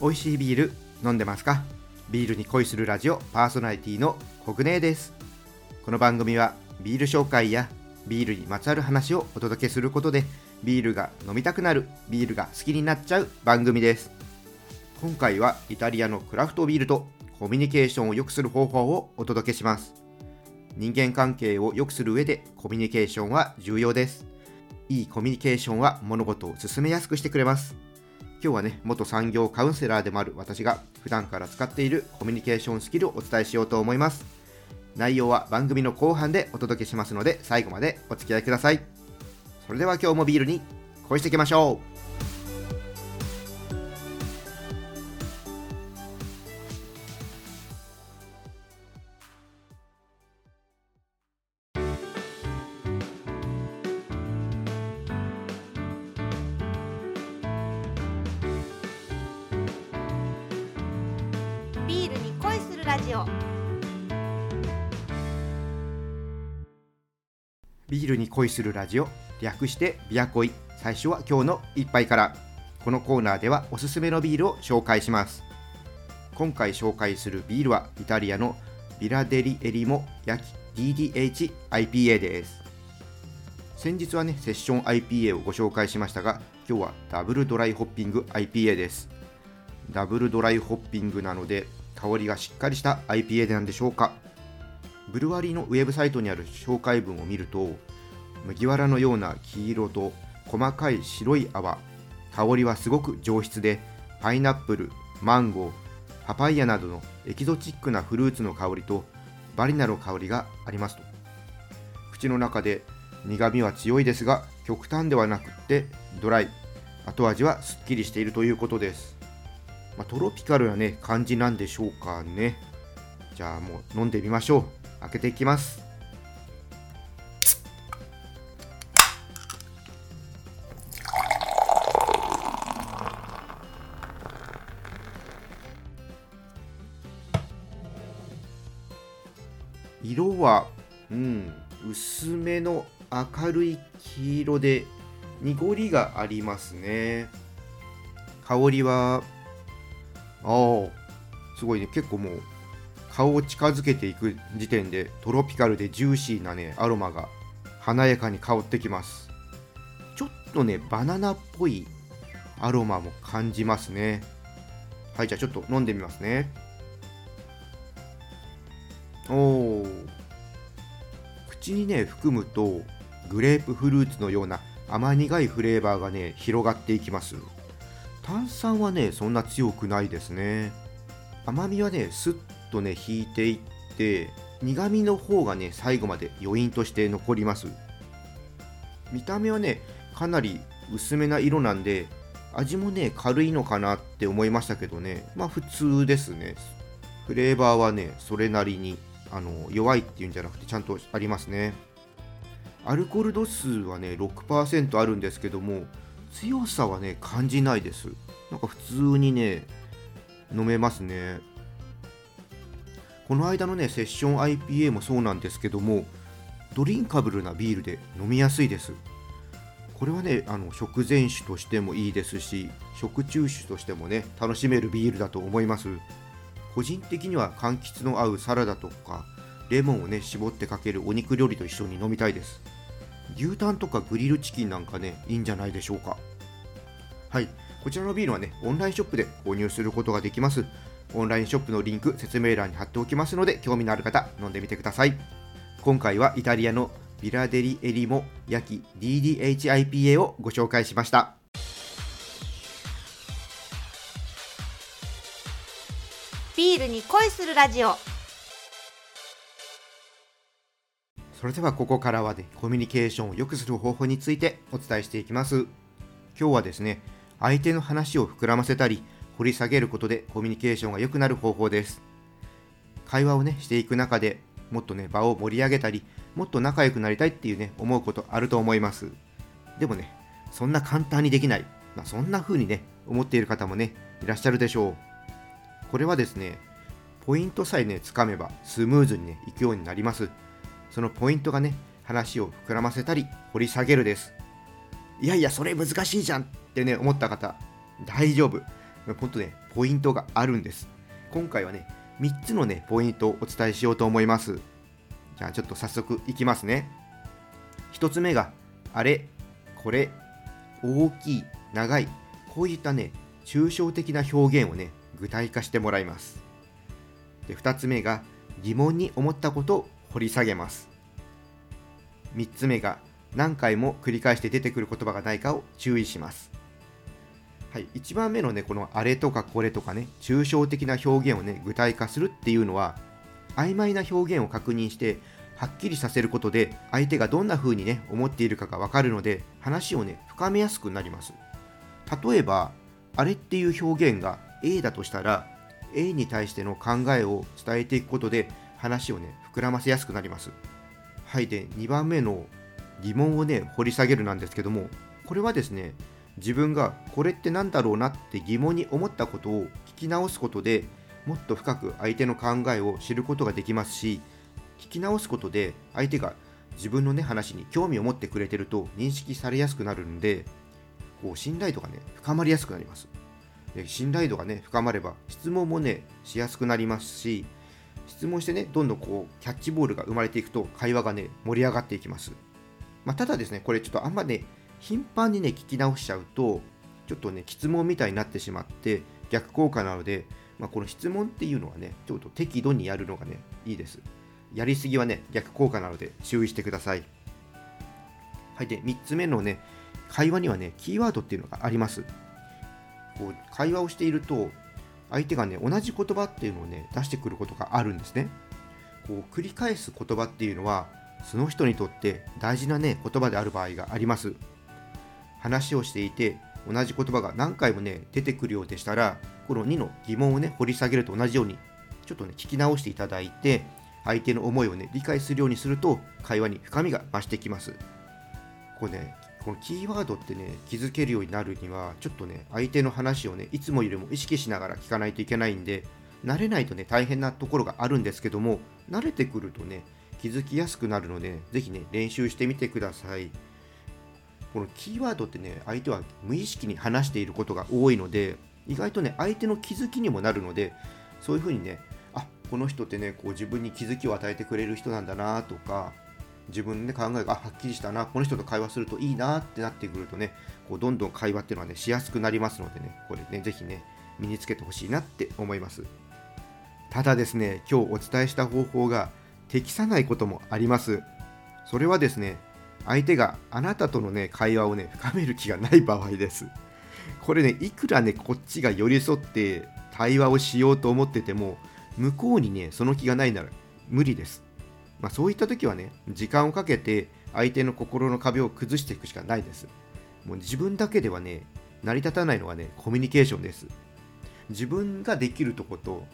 美味しいビール飲んでますか？ビールに恋するラジオパーソナリティのコグネです。この番組はビール紹介やビールにまつわる話をお届けすることでビールが飲みたくなるビールが好きになっちゃう番組です。今回はイタリアのクラフトビールとコミュニケーションを良くする方法をお届けします。人間関係を良くする上でコミュニケーションは重要です。いいコミュニケーションは物事を進めやすくしてくれます。今日はね元産業カウンセラーでもある私が普段から使っているコミュニケーションスキルをお伝えしようと思います。内容は番組の後半でお届けしますので最後までお付き合いください。それでは今日もビールに恋していきましょう。ラジオ。ビールに恋するラジオ。略してビア恋。最初は今日の一杯から。このコーナーではおすすめのビールを紹介します。今回紹介するビールはイタリアのビラデリエリモ焼き DDH IPA です。先日はねセッション IPA をご紹介しましたが今日はダブルドライホッピング IPA です。ダブルドライホッピングなので香りがしっかりした IPA でなんでしょうか？ブルワリーのウェブサイトにある紹介文を見ると麦わらのような黄色と細かい白い泡香りはすごく上質でパイナップルマンゴーパパイヤなどのエキゾチックなフルーツの香りとバリナの香りがありますと。口の中で苦みは強いですが極端ではなくってドライ後味はすっきりしているということです、まあ、トロピカルなね感じなんでしょうかね。じゃあもう飲んでみましょう。開けていきます。色はうん薄めの明るい黄色で濁りがありますね。香りはああすごいね。結構もう顔を近づけていく時点でトロピカルでジューシーなねアロマが華やかに香ってきます。ちょっとねバナナっぽいアロマも感じますね。はいじゃあちょっと飲んでみますね。おお口にね含むとグレープフルーツのような甘苦いフレーバーがね広がっていきます。炭酸はねそんな強くないですね。甘みはねスッとね引いていって苦味の方がね最後まで余韻として残ります。見た目はねかなり薄めな色なんで味もね軽いのかなって思いましたけどね。まあ普通ですね。フレーバーはねそれなりにあの弱いっていうんじゃなくてちゃんとありますね。アルコール度数はね6%あるんですけども強さはね感じないです。なんか普通にね飲めますね。この間のねセッション IPA もそうなんですけどもドリンカブルなビールで飲みやすいです。これはねあの食前酒としてもいいですし食中酒としてもね楽しめるビールだと思います。個人的には柑橘の合うサラダとかレモンをね絞ってかけるお肉料理と一緒に飲みたいです。牛タンとかグリルチキンなんかねいいんじゃないでしょうか。はい。こちらのビールはねオンラインショップで購入することができます。オンラインショップのリンク説明欄に貼っておきますので興味のある方飲んでみてください。今回はイタリアのビラデリエリモ焼き DDHIPA をご紹介しました。ビールに恋するラジオ。それではここからはねコミュニケーションを良くする方法についてお伝えしていきます。今日はですね相手の話を膨らませたり掘り下げることでコミュニケーションが良くなる方法です。会話をねしていく中でもっとね場を盛り上げたりもっと仲良くなりたいっていうね思うことあると思います。でもねそんな簡単にできない、まあ、そんな風にね思っている方もねいらっしゃるでしょう。これはですねポイントさえねつかめばスムーズにねいくようになります。そのポイントがね話を膨らませたり掘り下げるです。いやいやそれ難しいじゃんってね思った方大丈夫。ほんとねポイントがあるんです。今回はね3つのねポイントをお伝えしようと思います。じゃあちょっと早速いきますね。1つ目があれこれ大きい長いこういったね抽象的な表現をね具体化してもらいます。で2つ目が疑問に思ったことを掘り下げます。3つ目が何回も繰り返して出てくる言葉がないかを注意します。はい、1番目のねこのあれとかこれとかね抽象的な表現をね具体化するっていうのは曖昧な表現を確認してはっきりさせることで相手がどんな風にね思っているかがわかるので話をね深めやすくなります。例えばあれっていう表現が A だとしたら A に対しての考えを伝えていくことで話をね膨らませやすくなります。はいで2番目の疑問をね掘り下げるなんですけどもこれはですね自分がこれって何だろうなって疑問に思ったことを聞き直すことでもっと深く相手の考えを知ることができますし聞き直すことで相手が自分のね話に興味を持ってくれてると認識されやすくなるんでこう信頼度がね深まりやすくなります。で信頼度がね深まれば質問もねしやすくなりますし質問してねどんどんこうキャッチボールが生まれていくと会話がね盛り上がっていきます、まあ、ただですねこれちょっとあんまね頻繁にね聞き直しちゃうとちょっとね質問みたいになってしまって逆効果なので、まあ、この質問っていうのはねちょっと適度にやるのがねいいです。やりすぎはね逆効果なので注意してください。はいで3つ目のね会話にはねキーワードっていうのがあります。こう会話をしていると相手がね同じ言葉っていうのをね出してくることがあるんですね。こう繰り返す言葉っていうのはその人にとって大事なね言葉である場合があります。話をしていて同じ言葉が何回もね出てくるようでしたらこの2の疑問をね掘り下げると同じようにちょっとね聞き直していただいて相手の思いをね理解するようにすると会話に深みが増してきます。これねこのキーワードってね気づけるようになるにはちょっとね相手の話をねいつもよりも意識しながら聞かないといけないんで慣れないとね大変なところがあるんですけども慣れてくるとね気づきやすくなるので是非ね練習してみてください。このキーワードってね相手は無意識に話していることが多いので意外とね相手の気づきにもなるのでそういうふうにねあこの人ってねこう自分に気づきを与えてくれる人なんだなとか自分で考えがはっきりしたなこの人と会話するといいなってなってくるとねこうどんどん会話っていうのはねしやすくなりますのでねこれね是非ね身につけてほしいなって思います。ただですね今日お伝えした方法が適さないこともあります。それはですね相手があなたとのね会話をね深める気がない場合です。これねいくらねこっちが寄り添って対話をしようと思ってても向こうにねその気がないなら無理です。まあ、そういった時はね時間をかけて相手の心の壁を崩していくしかないです。もう自分だけではね成り立たないのはねコミュニケーションです。自分ができるとこと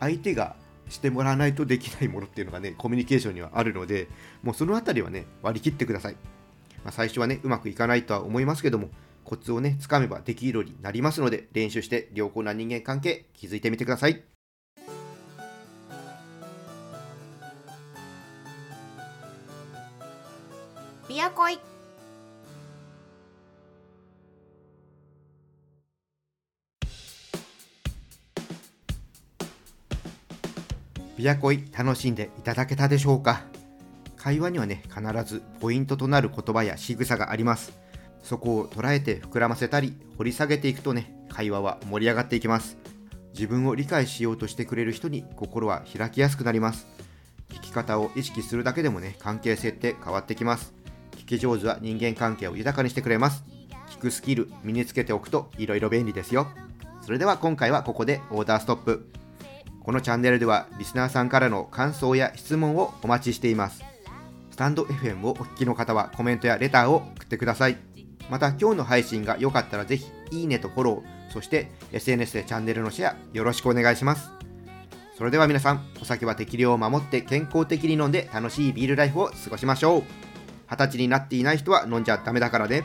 相手がしてもらわないとできないものっていうのがねコミュニケーションにはあるのでもうその辺りはね割り切ってください、まあ、最初はねうまくいかないとは思いますけどもコツをねつかめばできるようになりますので練習して良好な人間関係築いてみてください。ビアコイビアコイ楽しんでいただけたでしょうか？会話にはね必ずポイントとなる言葉や仕草があります。そこを捉えて膨らませたり掘り下げていくとね会話は盛り上がっていきます。自分を理解しようとしてくれる人に心は開きやすくなります。聞き方を意識するだけでもね関係性って変わってきます。き上手は人間関係を豊かにしてくれます。聞くスキル身につけておくと色々便利ですよ。それでは今回はここでオーダーストップ。このチャンネルではリスナーさんからの感想や質問をお待ちしています。スタンド FM をお聞きの方はコメントやレターを送ってください。また今日の配信が良かったらぜひいいねとフォローそして SNS でチャンネルのシェアよろしくお願いします。それでは皆さんお酒は適量を守って健康的に飲んで楽しいビールライフを過ごしましょう。二十歳になっていない人は飲んじゃダメだからね。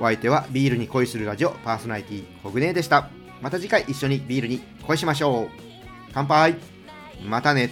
お相手はビールに恋するラジオパーソナリティコグネでした。また次回一緒にビールに恋しましょう。乾杯。またね。